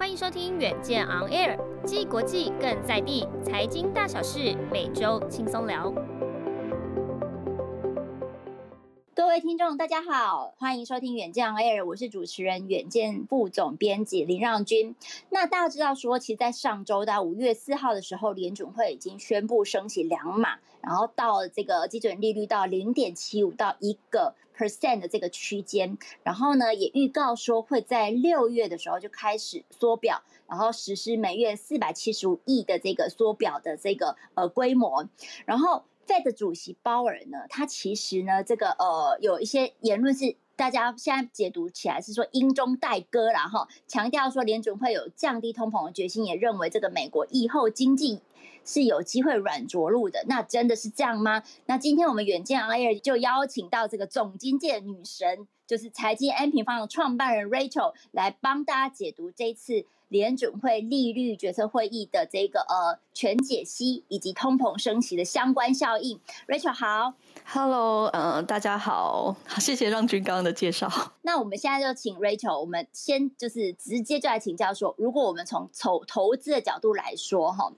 欢迎收听《远见 On Air》，既国际更在地，财经大小事每周轻松聊。各位听众，大家好，欢迎收听《远见 Air》，我是主持人远见副总编辑林让君。那大家知道说，其实，在上周到五月四号的时候，联准会已经宣布升息两码，然后到这个基准利率到零点七五到一个 percent 的这个区间，然后呢，也预告说会在六月的时候就开始缩表，然后实施每月四百七十五亿的这个缩表的这个呃规模，然后。Fed 主席鲍尔呢，他其实呢，这个呃，有一些言论是大家现在解读起来是说英中带歌，然后，强调说联准会有降低通膨的决心，也认为这个美国以后经济是有机会软着陆的。那真的是这样吗？那今天我们远见 Air 就邀请到这个总经界女神，就是财经 N 平方的创办人 Rachel 来帮大家解读这一次。联准会利率决策会议的这个呃全解析，以及通膨升息的相关效应。Rachel 好，Hello，呃，大家好，谢谢让君刚刚的介绍。那我们现在就请 Rachel，我们先就是直接就来请教说，如果我们从投投资的角度来说哈，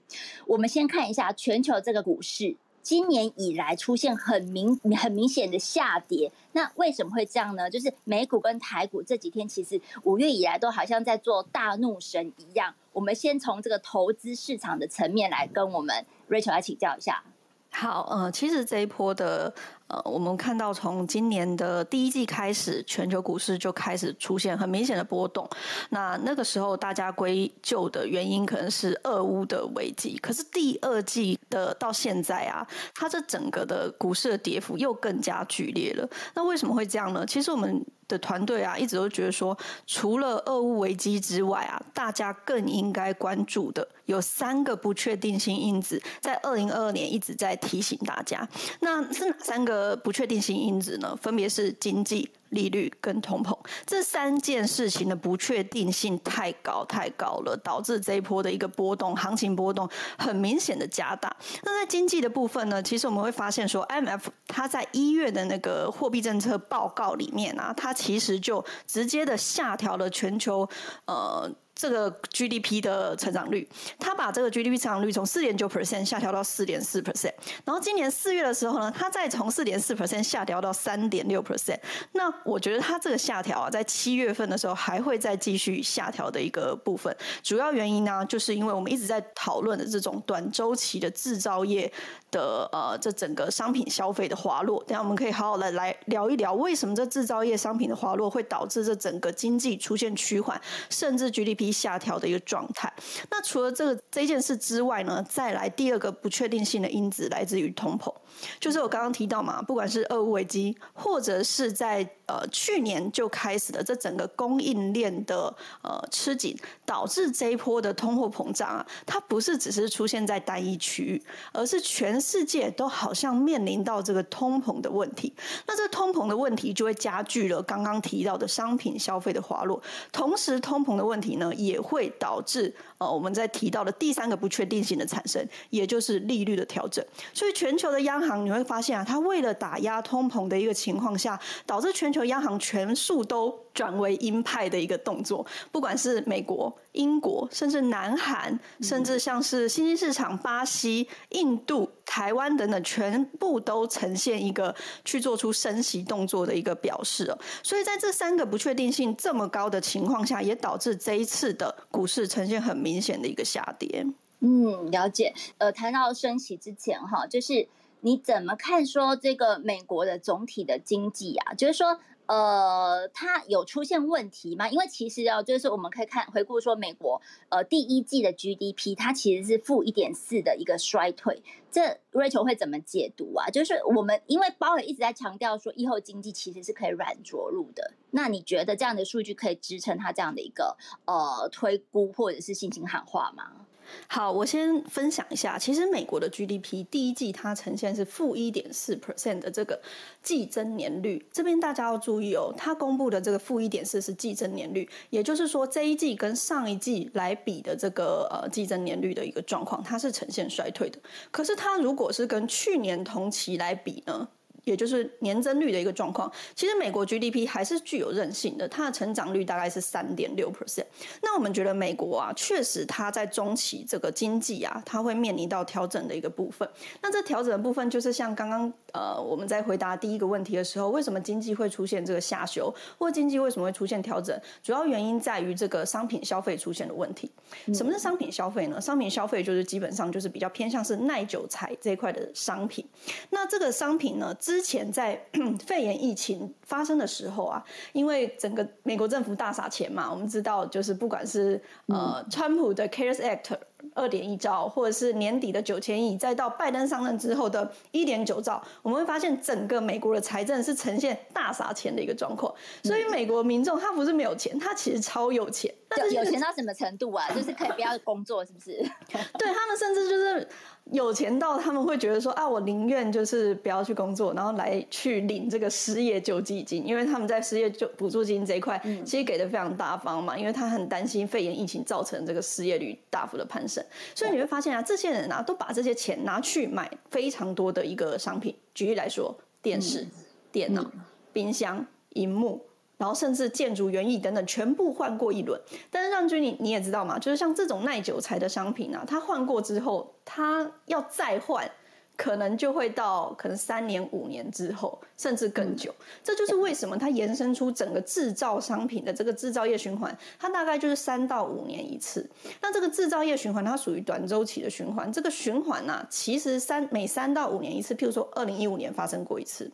我们先看一下全球这个股市。今年以来出现很明很明显的下跌，那为什么会这样呢？就是美股跟台股这几天其实五月以来都好像在做大怒神一样。我们先从这个投资市场的层面来跟我们 Rachel 来请教一下。好，呃，其实这一波的。呃，我们看到从今年的第一季开始，全球股市就开始出现很明显的波动。那那个时候大家归咎的原因可能是俄乌的危机，可是第二季的到现在啊，它这整个的股市的跌幅又更加剧烈了。那为什么会这样呢？其实我们的团队啊，一直都觉得说，除了俄乌危机之外啊，大家更应该关注的有三个不确定性因子，在二零二二年一直在提醒大家。那是哪三个？呃，不确定性因子呢，分别是经济、利率跟通膨这三件事情的不确定性太高太高了，导致这一波的一个波动，行情波动很明显的加大。那在经济的部分呢，其实我们会发现说，MF 它在一月的那个货币政策报告里面啊，它其实就直接的下调了全球呃。这个 GDP 的成长率，他把这个 GDP 成长率从四点九 percent 下调到四点四 percent，然后今年四月的时候呢，他再从四点四 percent 下调到三点六 percent。那我觉得他这个下调啊，在七月份的时候还会再继续下调的一个部分，主要原因呢，就是因为我们一直在讨论的这种短周期的制造业的呃，这整个商品消费的滑落。等下我们可以好好的来聊一聊，为什么这制造业商品的滑落会导致这整个经济出现趋缓，甚至 GDP 下调的一个状态。那除了这个这件事之外呢，再来第二个不确定性的因子来自于通膨，就是我刚刚提到嘛，不管是俄乌危机，或者是在呃去年就开始的这整个供应链的呃吃紧，导致这一波的通货膨胀啊，它不是只是出现在单一区域，而是全世界都好像面临到这个通膨的问题。那这通膨的问题就会加剧了刚刚提到的商品消费的滑落，同时通膨的问题呢，也会导致呃，我们在提到的第三个不确定性的产生，也就是利率的调整。所以全球的央行你会发现啊，它为了打压通膨的一个情况下，导致全球央行全数都转为鹰派的一个动作。不管是美国、英国，甚至南韩，甚至像是新兴市场、巴西、印度、台湾等等，全部都呈现一个去做出升息动作的一个表示哦。所以在这三个不确定性这么高的情况下，也导致这一次的股市呈现很明显的一个下跌。嗯，了解。呃，谈到升息之前哈，就是你怎么看说这个美国的总体的经济啊？就是说。呃，它有出现问题吗？因为其实哦，就是我们可以看回顾说，美国呃第一季的 GDP 它其实是负一点四的一个衰退，这 Rachel 会怎么解读啊？就是我们因为鲍尔一直在强调说，疫后经济其实是可以软着陆的，那你觉得这样的数据可以支撑它这样的一个呃推估或者是信心喊话吗？好，我先分享一下，其实美国的 GDP 第一季它呈现是负一点四 percent 的这个季增年率。这边大家要注意哦，它公布的这个负一点四是季增年率，也就是说这一季跟上一季来比的这个呃季增年率的一个状况，它是呈现衰退的。可是它如果是跟去年同期来比呢？也就是年增率的一个状况，其实美国 GDP 还是具有韧性的，它的成长率大概是三点六 percent。那我们觉得美国啊，确实它在中期这个经济啊，它会面临到调整的一个部分。那这调整的部分，就是像刚刚呃我们在回答第一个问题的时候，为什么经济会出现这个下修，或经济为什么会出现调整？主要原因在于这个商品消费出现的问题。什么是商品消费呢？商品消费就是基本上就是比较偏向是耐久材这一块的商品。那这个商品呢，之前在 肺炎疫情发生的时候啊，因为整个美国政府大撒钱嘛，我们知道就是不管是呃川普的 CARES Act 二点一兆，或者是年底的九千亿，再到拜登上任之后的一点九兆，我们会发现整个美国的财政是呈现大撒钱的一个状况。所以美国民众他不是没有钱，他其实超有钱。有有钱到什么程度啊？就是可以不要工作，是不是？对，他们甚至就是。有钱到他们会觉得说啊，我宁愿就是不要去工作，然后来去领这个失业救济金，因为他们在失业救补助金这一块其实给的非常大方嘛，因为他很担心肺炎疫情造成这个失业率大幅的攀升，所以你会发现啊，这些人啊都把这些钱拿去买非常多的一个商品，举例来说，电视、电脑、冰箱、荧幕。然后甚至建筑园艺等等，全部换过一轮。但是让君你你也知道嘛，就是像这种耐久材的商品啊，它换过之后，它要再换，可能就会到可能三年五年之后，甚至更久。这就是为什么它延伸出整个制造商品的这个制造业循环，它大概就是三到五年一次。那这个制造业循环，它属于短周期的循环。这个循环呢、啊，其实三每三到五年一次。譬如说，二零一五年发生过一次，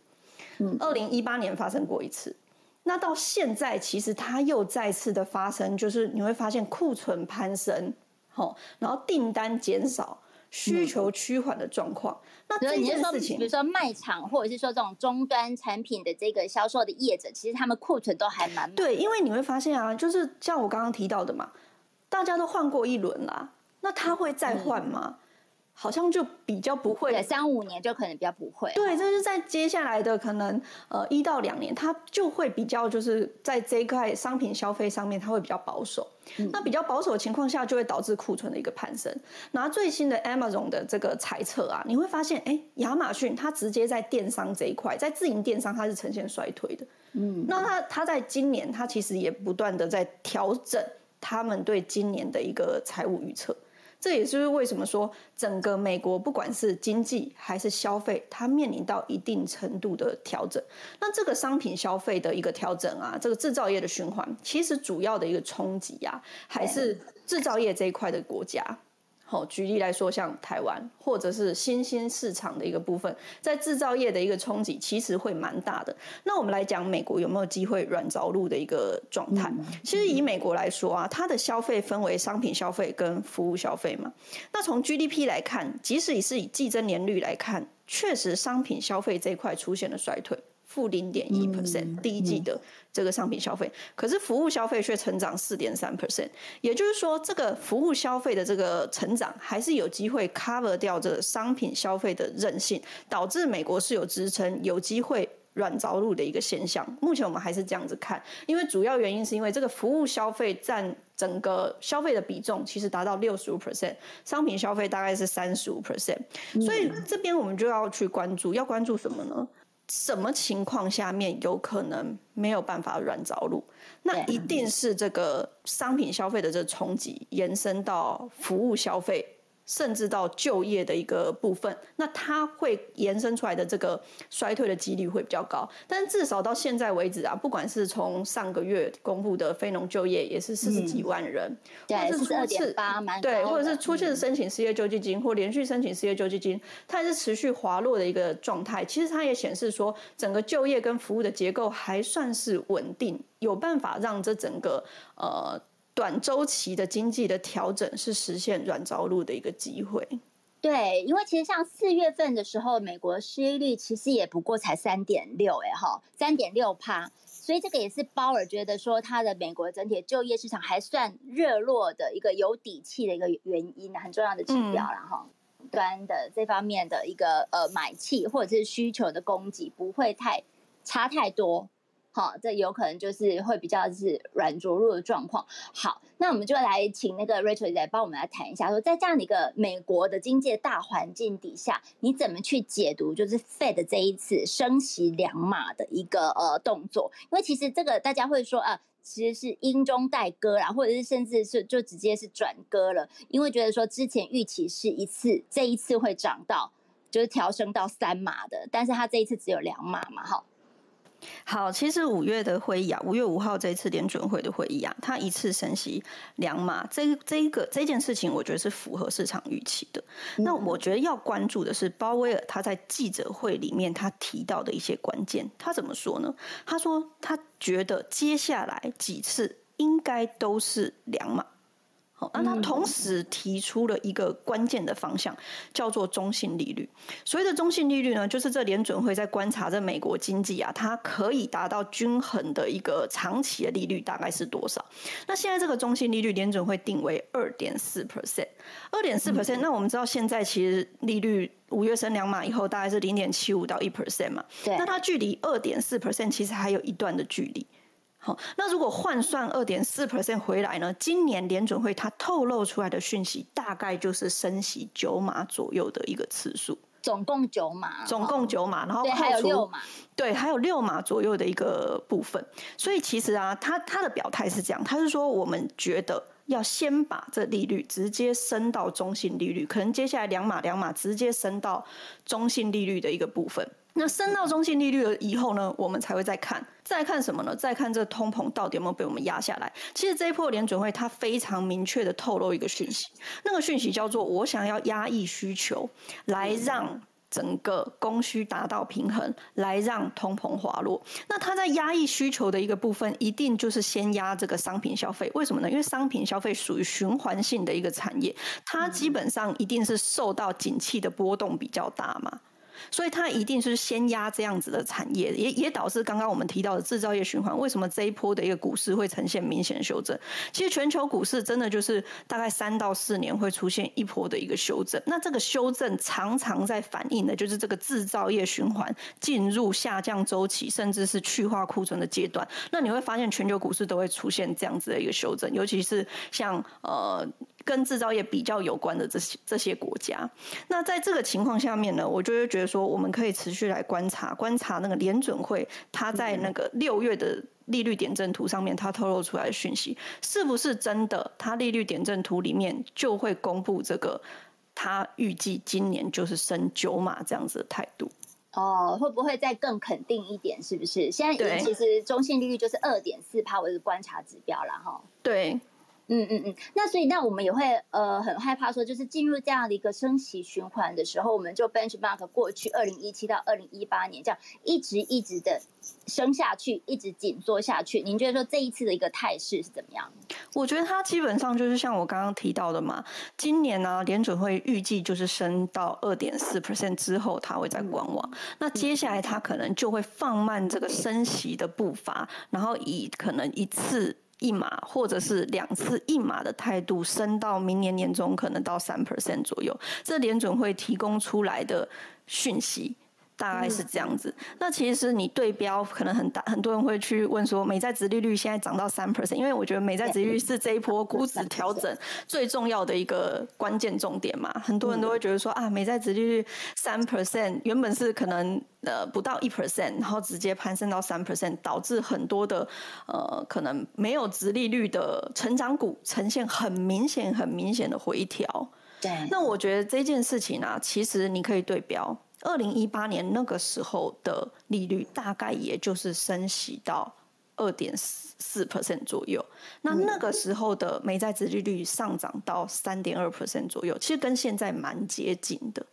嗯，二零一八年发生过一次。那到现在，其实它又再次的发生，就是你会发现库存攀升，吼，然后订单减少，需求趋缓的状况。嗯、那这件事情，比如说卖场或者是说这种终端产品的这个销售的业者，其实他们库存都还蛮对，因为你会发现啊，就是像我刚刚提到的嘛，大家都换过一轮啦，那他会再换吗？嗯好像就比较不会，对，三五年就可能比较不会。对，这是在接下来的可能呃一到两年，它就会比较就是在这一块商品消费上面，它会比较保守。嗯、那比较保守的情况下，就会导致库存的一个攀升。拿最新的 Amazon 的这个猜测啊，你会发现，哎，亚马逊它直接在电商这一块，在自营电商它是呈现衰退的。嗯，那它它在今年，它其实也不断的在调整他们对今年的一个财务预测。这也就是为什么说整个美国不管是经济还是消费，它面临到一定程度的调整。那这个商品消费的一个调整啊，这个制造业的循环，其实主要的一个冲击啊，还是制造业这一块的国家。好，举例来说，像台湾或者是新兴市场的一个部分，在制造业的一个冲击，其实会蛮大的。那我们来讲，美国有没有机会软着陆的一个状态？其实以美国来说啊，它的消费分为商品消费跟服务消费嘛。那从 GDP 来看，即使是以季增年率来看，确实商品消费这一块出现了衰退。负零点一 percent，第一季的这个商品消费，可是服务消费却成长四点三 percent，也就是说，这个服务消费的这个成长还是有机会 cover 掉这个商品消费的韧性，导致美国是有支撑，有机会软着陆的一个现象。目前我们还是这样子看，因为主要原因是因为这个服务消费占整个消费的比重其实达到六十五 percent，商品消费大概是三十五 percent，所以这边我们就要去关注，要关注什么呢？什么情况下面有可能没有办法软着陆？那一定是这个商品消费的这个冲击延伸到服务消费。甚至到就业的一个部分，那它会延伸出来的这个衰退的几率会比较高。但是至少到现在为止啊，不管是从上个月公布的非农就业也是四十几万人，嗯、或是初次对，或者是初次申请失业救济金、嗯、或连续申请失业救济金，它还是持续滑落的一个状态。其实它也显示说，整个就业跟服务的结构还算是稳定，有办法让这整个呃。短周期的经济的调整是实现软着陆的一个机会。对，因为其实像四月份的时候，美国失业率其实也不过才三点六，哎哈，三点六趴，所以这个也是鲍尔觉得说，他的美国整体就业市场还算热络的一个有底气的一个原因，很重要的指标，然后端的这方面的一个呃买气或者是需求的供给不会太差太多。好，这有可能就是会比较是软着陆的状况。好，那我们就来请那个 Rachel 来帮我们来谈一下，说在这样的一个美国的经济大环境底下，你怎么去解读就是 Fed 这一次升息两码的一个呃动作？因为其实这个大家会说啊。呃其实是阴中带鸽啦，或者是甚至是就直接是转鸽了，因为觉得说之前预期是一次，这一次会涨到就是调升到三码的，但是它这一次只有两码嘛，哈。好，其实五月的会议啊，五月五号这一次联准会的会议啊，它一次升息两码，这这一个这件事情，我觉得是符合市场预期的。嗯、那我觉得要关注的是鲍威尔他在记者会里面他提到的一些关键，他怎么说呢？他说他觉得接下来几次应该都是两码。那他同时提出了一个关键的方向，叫做中性利率。所谓的中性利率呢，就是这联准会在观察这美国经济啊，它可以达到均衡的一个长期的利率大概是多少？那现在这个中性利率，联准会定为二点四 percent，二点四 percent。那我们知道现在其实利率五月升两码以后，大概是零点七五到一 percent 嘛。对。那它距离二点四 percent 其实还有一段的距离。好，那如果换算二点四 percent 回来呢？今年联准会它透露出来的讯息，大概就是升息九码左右的一个次数，总共九码，总共九码，然后还有六码，对，还有六码左右的一个部分。所以其实啊，他他的表态是这样，他是说我们觉得要先把这利率直接升到中性利率，可能接下来两码两码直接升到中性利率的一个部分。那升到中性利率了以后呢，我们才会再看，再看什么呢？再看这通膨到底有没有被我们压下来。其实这一波联准会它非常明确的透露一个讯息，那个讯息叫做我想要压抑需求，来让整个供需达到平衡，来让通膨滑落。那它在压抑需求的一个部分，一定就是先压这个商品消费。为什么呢？因为商品消费属于循环性的一个产业，它基本上一定是受到景气的波动比较大嘛。所以它一定是先压这样子的产业，也也导致刚刚我们提到的制造业循环。为什么这一波的一个股市会呈现明显修正？其实全球股市真的就是大概三到四年会出现一波的一个修正。那这个修正常常在反映的就是这个制造业循环进入下降周期，甚至是去化库存的阶段。那你会发现全球股市都会出现这样子的一个修正，尤其是像呃。跟制造业比较有关的这些这些国家，那在这个情况下面呢，我就会觉得说，我们可以持续来观察，观察那个联准会它在那个六月的利率点阵图上面，它透露出来的讯息是不是真的？它利率点阵图里面就会公布这个，它预计今年就是升九码这样子的态度。哦，会不会再更肯定一点？是不是？现在其实中性利率就是二点四趴为观察指标了哈。对。嗯嗯嗯，那所以那我们也会呃很害怕说，就是进入这样的一个升息循环的时候，我们就 benchmark 过去二零一七到二零一八年这样一直一直的升下去，一直紧缩下去。您觉得说这一次的一个态势是怎么样？我觉得它基本上就是像我刚刚提到的嘛，今年呢、啊、联准会预计就是升到二点四 percent 之后，它会再观望。那接下来它可能就会放慢这个升息的步伐，然后以可能一次。一码或者是两次一码的态度，升到明年年中可能到三 percent 左右，这联准会提供出来的讯息。大概是这样子。那其实你对标可能很大，很多人会去问说，美债殖利率现在涨到三 percent，因为我觉得美债殖利率是这一波 估值调整最重要的一个关键重点嘛。很多人都会觉得说啊，美债殖利率三 percent，原本是可能呃不到一 percent，然后直接攀升到三 percent，导致很多的呃可能没有殖利率的成长股呈现很明显、很明显的回调。对。那我觉得这件事情啊，其实你可以对标。二零一八年那个时候的利率大概也就是升息到二点四 percent 左右，那那个时候的美债殖利率上涨到三点二 percent 左右，其实跟现在蛮接近的。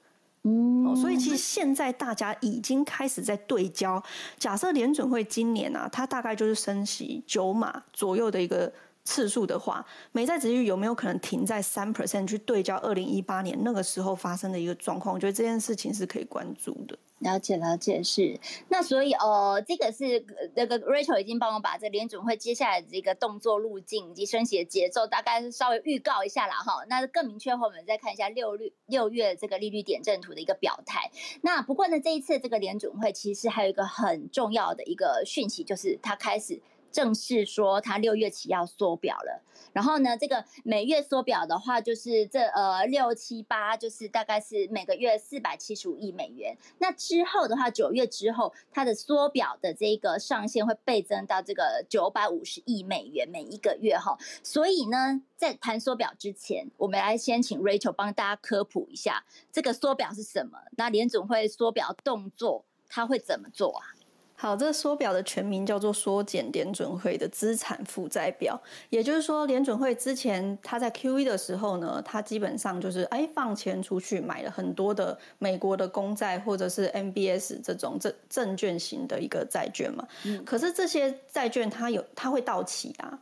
嗯，所以其实现在大家已经开始在对焦，假设联准会今年啊，它大概就是升息九码左右的一个次数的话，美债殖利率有没有可能停在三 percent 去对焦二零一八年那个时候发生的一个状况？我觉得这件事情是可以关注的。了解了解是，那所以呃，这个是那个 Rachel 已经帮我把这联准会接下来的这个动作路径以及升息的节奏，大概稍微预告一下了哈。那更明确的话，我们再看一下六率六月这个利率点阵图的一个表态。那不过呢，这一次这个联准会其实还有一个很重要的一个讯息，就是它开始。正式说，它六月起要缩表了。然后呢，这个每月缩表的话，就是这呃六七八，就是大概是每个月四百七十五亿美元。那之后的话，九月之后，它的缩表的这个上限会倍增到这个九百五十亿美元每一个月哈。所以呢，在谈缩表之前，我们来先请 Rachel 帮大家科普一下这个缩表是什么。那联总会缩表动作，它会怎么做啊？好，这个缩表的全名叫做缩减联准会的资产负债表，也就是说，联准会之前他在 QE 的时候呢，他基本上就是哎放钱出去买了很多的美国的公债或者是 MBS 这种证证券型的一个债券嘛，嗯，可是这些债券它有它会到期啊。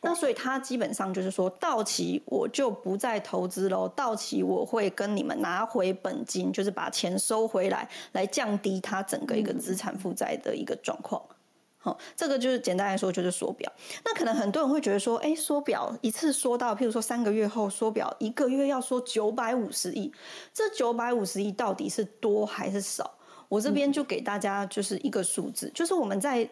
那所以他基本上就是说，到期我就不再投资喽，到期我会跟你们拿回本金，就是把钱收回来，来降低它整个一个资产负债的一个状况。好，这个就是简单来说就是缩表。那可能很多人会觉得说，哎，缩表一次缩到，譬如说三个月后缩表，一个月要缩九百五十亿，这九百五十亿到底是多还是少？我这边就给大家就是一个数字，就是我们在。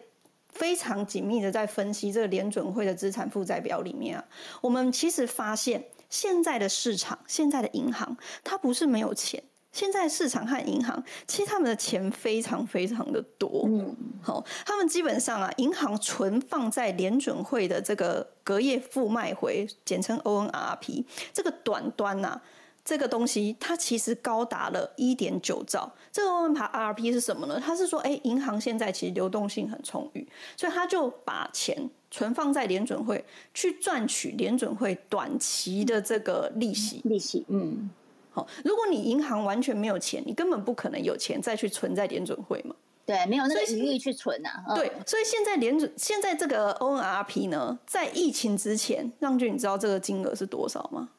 非常紧密的在分析这个联准会的资产负债表里面啊，我们其实发现现在的市场、现在的银行，它不是没有钱。现在市场和银行其实他们的钱非常非常的多。嗯，好，他们基本上啊，银行存放在联准会的这个隔夜负卖回，简称 ONRP 这个短端呐、啊。这个东西它其实高达了一点九兆。这个 ONRP 是什么呢？它是说，哎，银行现在其实流动性很充裕，所以他就把钱存放在联准会，去赚取联准会短期的这个利息。利息，嗯，好。如果你银行完全没有钱，你根本不可能有钱再去存在联准会嘛。对，没有那个余力去存呐、啊。对，所以现在联准现在这个 ONRP 呢，在疫情之前，让俊你知道这个金额是多少吗？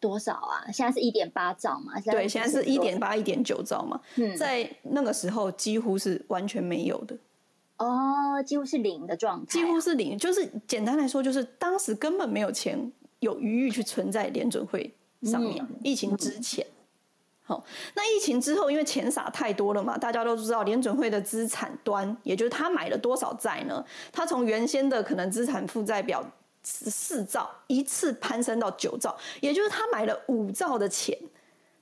多少啊？现在是一点八兆嘛？对，现在是一点八、一点九兆嘛。嗯，在那个时候几乎是完全没有的。哦，几乎是零的状态、啊。几乎是零，就是简单来说，就是当时根本没有钱有余裕去存在联准会上面。嗯、疫情之前，好、嗯，那疫情之后，因为钱撒太多了嘛，大家都知道联准会的资产端，也就是他买了多少债呢？他从原先的可能资产负债表。十四兆一次攀升到九兆，也就是他买了五兆的钱，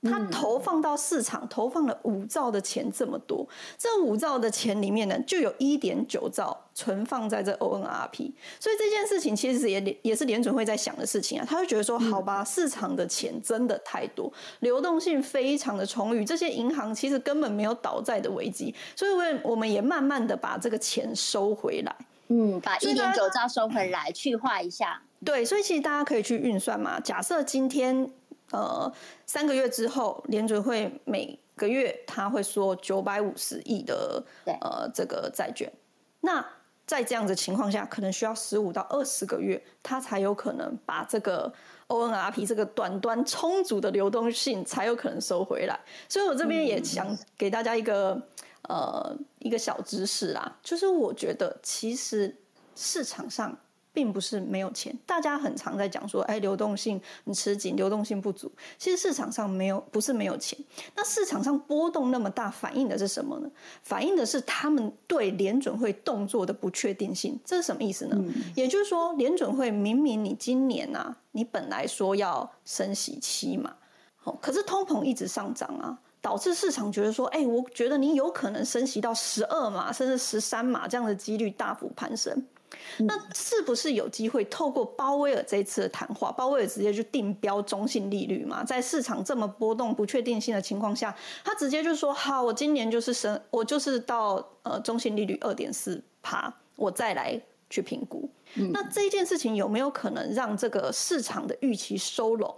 他投放到市场，投放了五兆的钱这么多，这五兆的钱里面呢，就有一点九兆存放在这 ONRP，所以这件事情其实也也是联准会在想的事情啊，他会觉得说，好吧，市场的钱真的太多，流动性非常的充裕，这些银行其实根本没有倒债的危机，所以我我们也慢慢的把这个钱收回来。嗯，把一点九兆收回来，去化一下。对，所以其实大家可以去运算嘛。假设今天呃三个月之后，联准会每个月他会说九百五十亿的呃这个债券，那在这样的情况下，可能需要十五到二十个月，他才有可能把这个 ONRP 这个短端充足的流动性才有可能收回来。所以我这边也想给大家一个。嗯呃，一个小知识啦，就是我觉得其实市场上并不是没有钱，大家很常在讲说，哎，流动性很吃紧，流动性不足。其实市场上没有，不是没有钱。那市场上波动那么大，反映的是什么呢？反映的是他们对联准会动作的不确定性。这是什么意思呢？嗯、也就是说，联准会明明你今年啊，你本来说要升息期嘛，好，可是通膨一直上涨啊。导致市场觉得说，哎、欸，我觉得你有可能升息到十二码甚至十三码这样的几率大幅攀升。嗯、那是不是有机会透过鲍威尔这一次的谈话，鲍威尔直接就定标中性利率嘛？在市场这么波动、不确定性的情况下，他直接就说，好，我今年就是升，我就是到呃中性利率二点四趴，我再来去评估。嗯、那这件事情有没有可能让这个市场的预期收拢？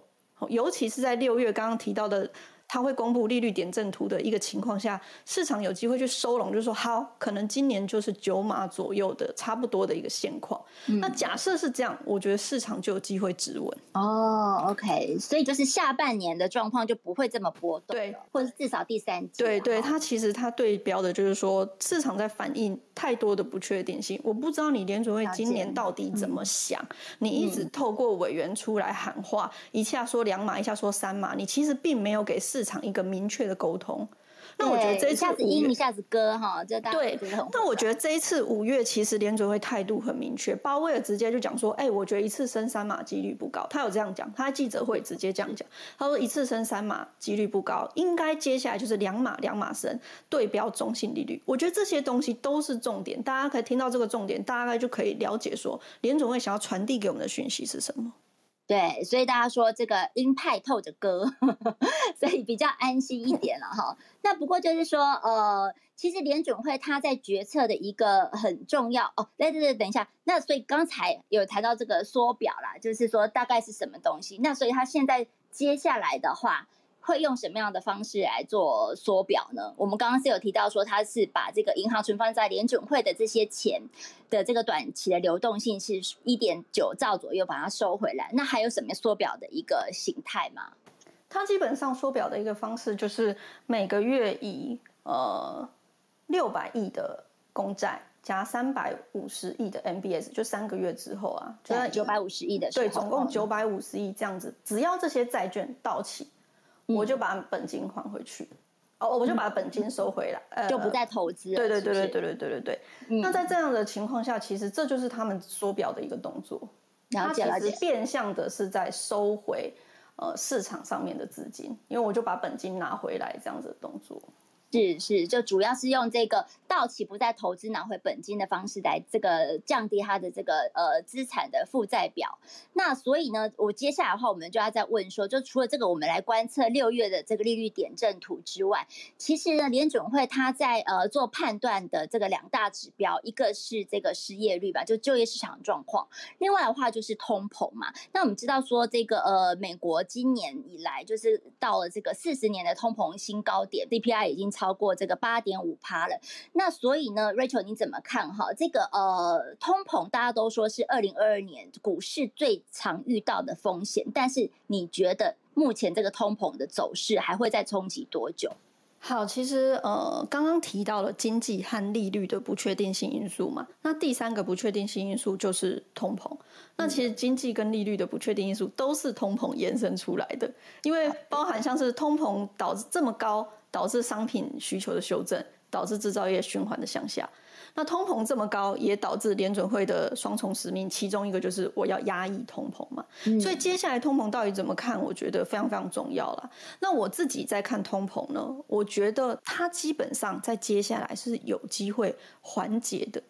尤其是在六月刚刚提到的。他会公布利率点阵图的一个情况下，市场有机会去收拢，就是说好，可能今年就是九码左右的差不多的一个现况。嗯、那假设是这样，我觉得市场就有机会止稳。哦，OK，所以就是下半年的状况就不会这么波动，对，或者至少第三季。对对，它其实它对标的就是说，市场在反映太多的不确定性。我不知道你联准会今年到底怎么想，嗯、你一直透过委员出来喊话，一下说两码，一下说三码，你其实并没有给市场一个明确的沟通。那我觉得这一次五月一,一下子割哈，这大对。那我觉得这一次五月其实联准会态度很明确，鲍威尔直接就讲说，哎、欸，我觉得一次升三码几率不高。他有这样讲，他在记者会直接这样讲，他说一次升三码几率不高，应该接下来就是两码两码升，对标中性利率。我觉得这些东西都是重点，大家可以听到这个重点，大概就可以了解说联准会想要传递给我们的讯息是什么。对，所以大家说这个鹰派透着鸽，所以比较安心一点了哈。那不过就是说，呃，其实联准会他在决策的一个很重要哦。对对对，等一下，那所以刚才有谈到这个缩表啦，就是说大概是什么东西？那所以他现在接下来的话。会用什么样的方式来做缩表呢？我们刚刚是有提到说，它是把这个银行存放在联准会的这些钱的这个短期的流动性是一点九兆左右，把它收回来。那还有什么缩表的一个形态吗？它基本上缩表的一个方式就是每个月以呃六百亿的公债加三百五十亿的 MBS，就三个月之后啊，就九百五十亿的对，总共九百五十亿这样子，只要这些债券到期。我就把本金还回去，哦，我就把本金收回来，嗯呃、就不再投资了。对对对对对对对对对。嗯、那在这样的情况下，其实这就是他们缩表的一个动作。了解了解。变相的是在收回呃市场上面的资金，因为我就把本金拿回来这样子的动作。是是，就主要是用这个到期不再投资拿回本金的方式来这个降低它的这个呃资产的负债表。那所以呢，我接下来的话，我们就要再问说，就除了这个我们来观测六月的这个利率点阵图之外，其实呢，联准会它在呃做判断的这个两大指标，一个是这个失业率吧，就就业市场状况；另外的话就是通膨嘛。那我们知道说，这个呃美国今年以来就是到了这个四十年的通膨新高点，CPI 已经。超过这个八点五趴了，那所以呢，Rachel 你怎么看哈？这个呃，通膨大家都说是二零二二年股市最常遇到的风险，但是你觉得目前这个通膨的走势还会再冲击多久？好，其实呃，刚刚提到了经济和利率的不确定性因素嘛，那第三个不确定性因素就是通膨。那其实经济跟利率的不确定因素都是通膨延伸出来的，因为包含像是通膨导致这么高。导致商品需求的修正，导致制造业循环的向下。那通膨这么高，也导致联准会的双重使命，其中一个就是我要压抑通膨嘛。嗯、所以接下来通膨到底怎么看？我觉得非常非常重要了。那我自己在看通膨呢，我觉得它基本上在接下来是有机会缓解的。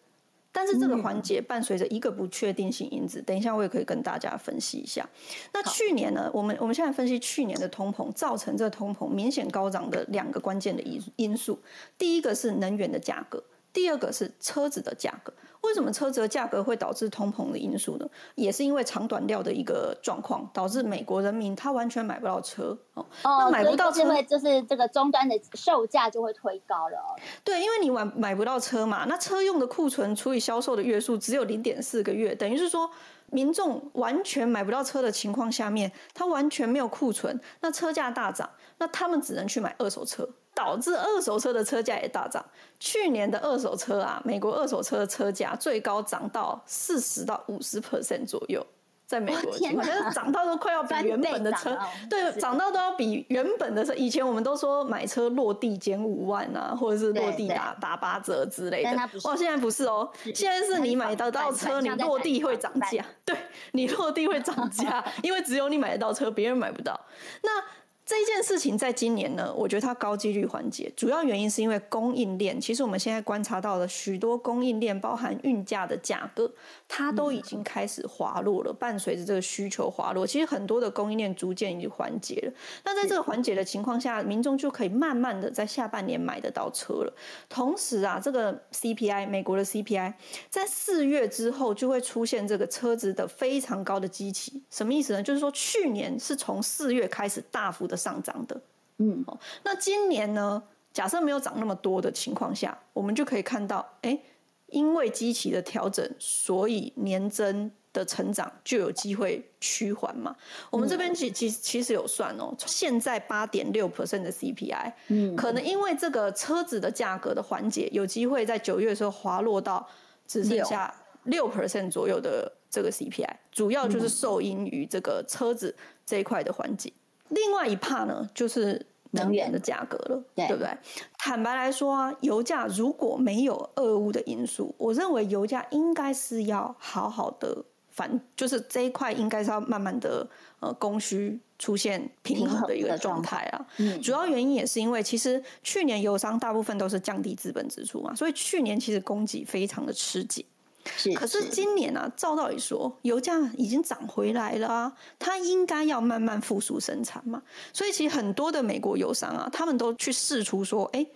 但是这个环节伴随着一个不确定性因子，等一下我也可以跟大家分析一下。那去年呢，我们我们现在分析去年的通膨造成这个通膨明显高涨的两个关键的因因素，第一个是能源的价格，第二个是车子的价格。为什么车子的价格会导致通膨的因素呢？也是因为长短料的一个状况，导致美国人民他完全买不到车哦。那买不到车，因为就是这个终端的售价就会推高了哦。对，因为你买买不到车嘛，那车用的库存除以销售的月数只有零点四个月，等于是说民众完全买不到车的情况下面，他完全没有库存，那车价大涨，那他们只能去买二手车。导致二手车的车价也大涨。去年的二手车啊，美国二手车的车价最高涨到四十到五十 percent 左右，在美国，我觉得涨到都快要比原本的车，对，涨到都要比原本的车。以前我们都说买车落地减五万啊，或者是落地打打八折之类的。哇，现在不是哦，现在是你买得到车，你落地会涨价。对，你落地会涨价，因为只有你买得到车，别人买不到。那这件事情在今年呢，我觉得它高几率缓解，主要原因是因为供应链。其实我们现在观察到了许多供应链，包含运价的价格，它都已经开始滑落了。伴随着这个需求滑落，其实很多的供应链逐渐已经缓解了。那在这个缓解的情况下，民众就可以慢慢的在下半年买得到车了。同时啊，这个 CPI 美国的 CPI 在四月之后就会出现这个车子的非常高的基期，什么意思呢？就是说去年是从四月开始大幅的。上涨的，嗯，那今年呢？假设没有涨那么多的情况下，我们就可以看到，哎，因为基期的调整，所以年增的成长就有机会趋缓嘛。我们这边其其其实有算哦，现在八点六 percent 的 CPI，嗯，可能因为这个车子的价格的缓解，有机会在九月的时候滑落到只剩下六 percent 左右的这个 CPI，主要就是受因于这个车子这一块的缓解。另外一 part 呢，就是。能源的价格了，对，对不对？坦白来说啊，油价如果没有俄乌的因素，我认为油价应该是要好好的反，就是这一块应该是要慢慢的呃供需出现平衡的一个状态啊。嗯，主要原因也是因为其实去年油商大部分都是降低资本支出嘛，所以去年其实供给非常的吃紧。是，可是今年啊，照道理说，油价已经涨回来了啊，它应该要慢慢复苏生产嘛。所以其实很多的美国油商啊，他们都去试出说，哎，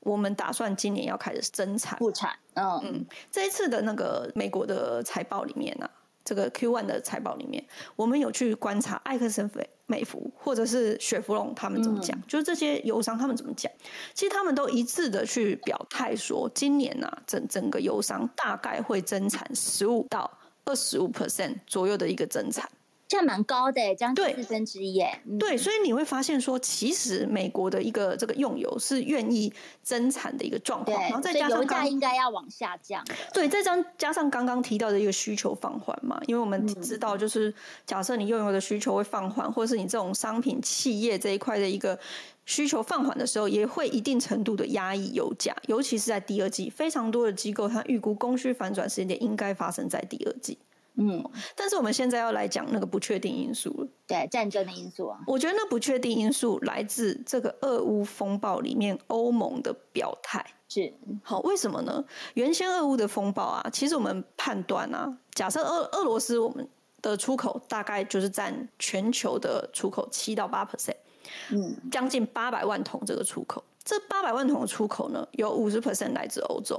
我们打算今年要开始增产复产。嗯嗯，这一次的那个美国的财报里面啊，这个 Q1 的财报里面，我们有去观察艾克森菲。美孚或者是雪佛龙，他们怎么讲？嗯、就是这些油商他们怎么讲？其实他们都一致的去表态说，今年啊，整整个油商大概会增产十五到二十五 percent 左右的一个增产。这样蛮高的，将近四分之一耶。对，所以你会发现说，其实美国的一个这个用油是愿意增产的一个状况，然后再加上油价应该要往下降。对，再加加上刚刚提到的一个需求放缓嘛，因为我们知道，就是假设你用油的需求会放缓，或者是你这种商品企业这一块的一个需求放缓的时候，也会一定程度的压抑油价，尤其是在第二季，非常多的机构它预估供需反转时间点应该发生在第二季。嗯，但是我们现在要来讲那个不确定因素了。对，战争的因素啊。我觉得那不确定因素来自这个俄乌风暴里面欧盟的表态。是，好，为什么呢？原先俄乌的风暴啊，其实我们判断啊，假设俄俄罗斯我们的出口大概就是占全球的出口七到八 percent，嗯，将近八百万桶这个出口。这八百万桶的出口呢，有五十 percent 来自欧洲，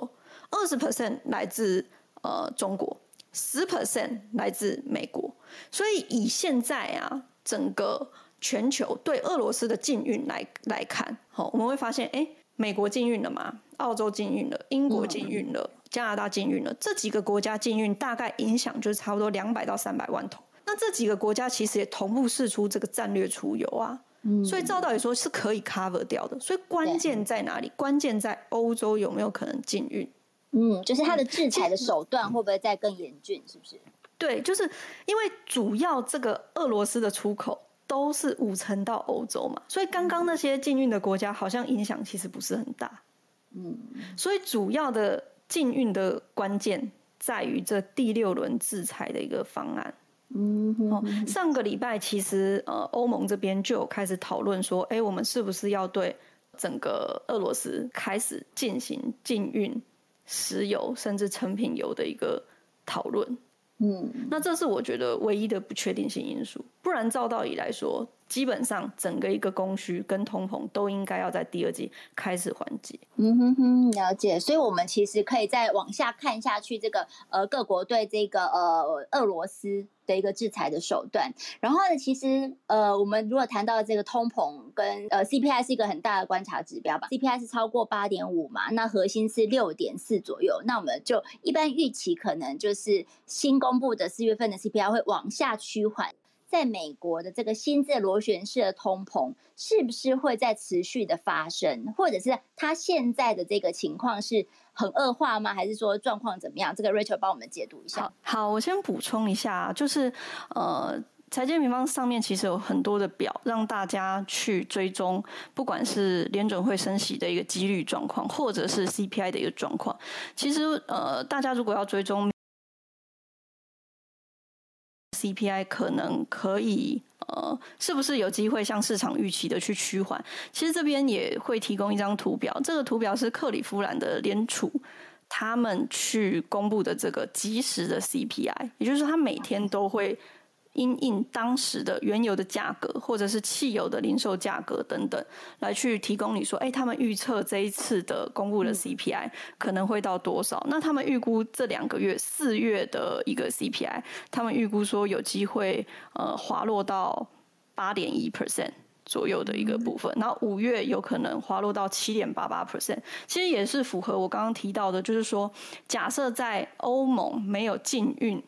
二十 percent 来自呃中国。十 percent 来自美国，所以以现在啊，整个全球对俄罗斯的禁运来来看，好，我们会发现，哎，美国禁运了嘛，澳洲禁运了，英国禁运了，加拿大禁运了，这几个国家禁运大概影响就是差不多两百到三百万桶。那这几个国家其实也同步试出这个战略出油啊，所以照道理说是可以 cover 掉的。所以关键在哪里？关键在欧洲有没有可能禁运？嗯，就是他的制裁的手段会不会再更严峻？是不是？对，就是因为主要这个俄罗斯的出口都是五成到欧洲嘛，所以刚刚那些禁运的国家好像影响其实不是很大。嗯，所以主要的禁运的关键在于这第六轮制裁的一个方案。嗯哼哼，上个礼拜其实呃欧盟这边就有开始讨论说，哎，我们是不是要对整个俄罗斯开始进行禁运？石油甚至成品油的一个讨论，嗯，那这是我觉得唯一的不确定性因素。不然照道理来说，基本上整个一个供需跟通膨都应该要在第二季开始缓解。嗯哼哼，了解。所以，我们其实可以再往下看下去，这个呃，各国对这个呃俄罗斯。的一个制裁的手段，然后呢，其实呃，我们如果谈到这个通膨跟呃 CPI 是一个很大的观察指标吧，CPI 是超过八点五嘛，那核心是六点四左右，那我们就一般预期可能就是新公布的四月份的 CPI 会往下趋缓。在美国的这个新的螺旋式的通膨是不是会再持续的发生，或者是它现在的这个情况是很恶化吗？还是说状况怎么样？这个 Rachel 帮我们解读一下。好，好，我先补充一下，就是呃，财经平方上面其实有很多的表让大家去追踪，不管是联准会升息的一个几率状况，或者是 CPI 的一个状况。其实呃，大家如果要追踪。CPI 可能可以，呃，是不是有机会向市场预期的去趋缓？其实这边也会提供一张图表，这个图表是克里夫兰的联储他们去公布的这个即时的 CPI，也就是说，他每天都会。因应当时的原油的价格，或者是汽油的零售价格等等，来去提供你说，哎，他们预测这一次的公布的 CPI 可能会到多少？那他们预估这两个月四月的一个 CPI，他们预估说有机会呃滑落到八点一 percent 左右的一个部分，然后五月有可能滑落到七点八八 percent，其实也是符合我刚刚提到的，就是说，假设在欧盟没有禁运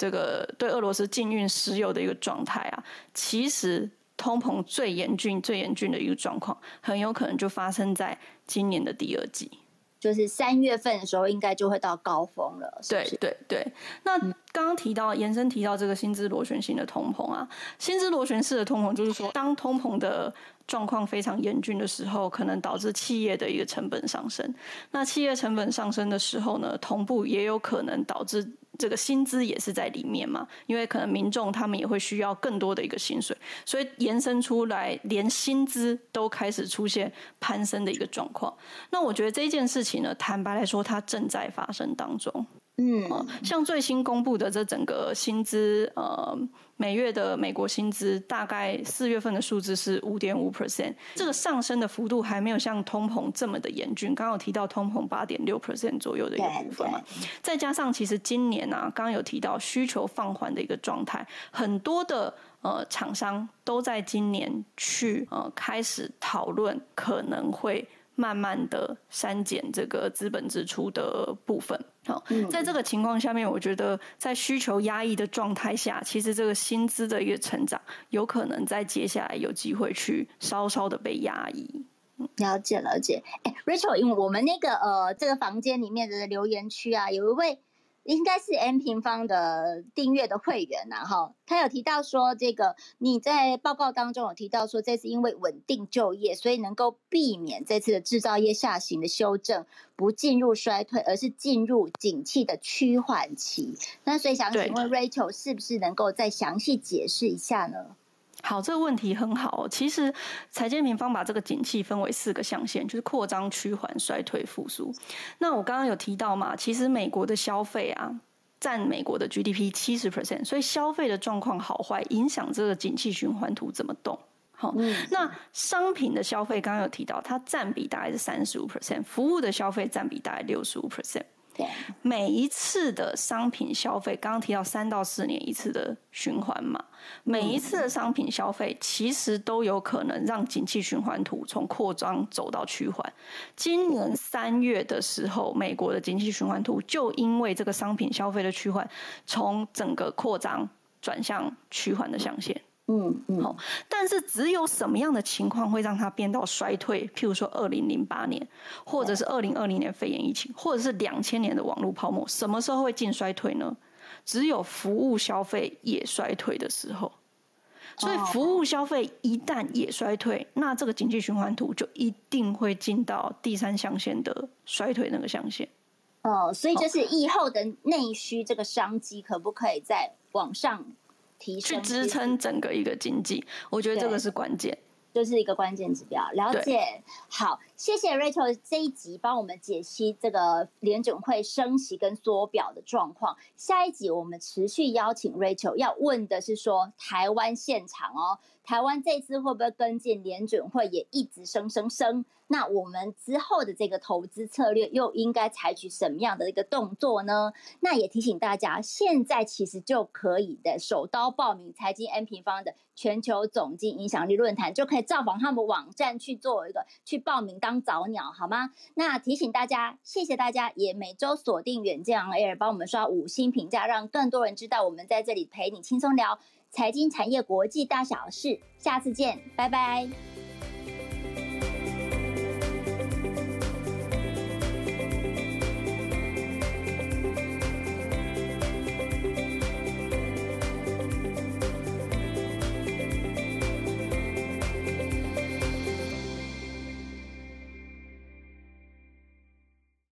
这个对俄罗斯禁运石油的一个状态啊，其实通膨最严峻、最严峻的一个状况，很有可能就发生在今年的第二季。就是三月份的时候，应该就会到高峰了。是是对对对。那刚刚提到延伸提到这个薪资螺旋型的通膨啊，薪资螺旋式的通膨就是说，当通膨的状况非常严峻的时候，可能导致企业的一个成本上升。那企业成本上升的时候呢，同步也有可能导致。这个薪资也是在里面嘛，因为可能民众他们也会需要更多的一个薪水，所以延伸出来，连薪资都开始出现攀升的一个状况。那我觉得这件事情呢，坦白来说，它正在发生当中。嗯，像最新公布的这整个薪资，呃，每月的美国薪资大概四月份的数字是五点五 percent，这个上升的幅度还没有像通膨这么的严峻。刚刚有提到通膨八点六 percent 左右的一个部分嘛，再加上其实今年啊，刚刚有提到需求放缓的一个状态，很多的呃厂商都在今年去呃开始讨论可能会。慢慢的删减这个资本支出的部分，好，在这个情况下面，我觉得在需求压抑的状态下，其实这个薪资的一个成长，有可能在接下来有机会去稍稍的被压抑。了解了解，哎，Rachel，因为我们那个呃这个房间里面的留言区啊，有一位。应该是 M 平方的订阅的会员呐，哈，他有提到说，这个你在报告当中有提到说，这次因为稳定就业，所以能够避免这次的制造业下行的修正，不进入衰退，而是进入景气的趋缓期。那所以想请问 Rachel，是不是能够再详细解释一下呢？好，这个问题很好。其实，财经平方把这个景气分为四个象限，就是扩张、趋缓、衰退、复苏。那我刚刚有提到嘛，其实美国的消费啊，占美国的 GDP 七十 percent，所以消费的状况好坏影响这个景气循环图怎么动。好，那商品的消费刚刚有提到，它占比大概是三十五 percent，服务的消费占比大概六十五 percent。每一次的商品消费，刚刚提到三到四年一次的循环嘛，每一次的商品消费其实都有可能让景气循环图从扩张走到趋缓。今年三月的时候，美国的景气循环图就因为这个商品消费的趋缓，从整个扩张转向趋缓的象限。嗯嗯，好，但是只有什么样的情况会让它变到衰退？譬如说二零零八年，或者是二零二零年肺炎疫情，或者是两千年的网络泡沫，什么时候会进衰退呢？只有服务消费也衰退的时候。所以服务消费一旦也衰退，那这个经济循环图就一定会进到第三象限的衰退那个象限。哦，所以就是疫后的内需这个商机可不可以再往上？去支撑整个一个经济，我觉得这个是关键，就是一个关键指标。了解，好，谢谢 Rachel 这一集帮我们解析这个联准会升息跟缩表的状况。下一集我们持续邀请 Rachel，要问的是说台湾现场哦。台湾这次会不会跟进联准会也一直升升升？那我们之后的这个投资策略又应该采取什么样的一个动作呢？那也提醒大家，现在其实就可以的手刀报名财经 N 平方的全球总经影响力论坛，就可以造访他们网站去做一个去报名当早鸟，好吗？那提醒大家，谢谢大家，也每周锁定远见 Air，帮我们刷五星评价，让更多人知道我们在这里陪你轻松聊。财经产业国际大小事，下次见，拜拜。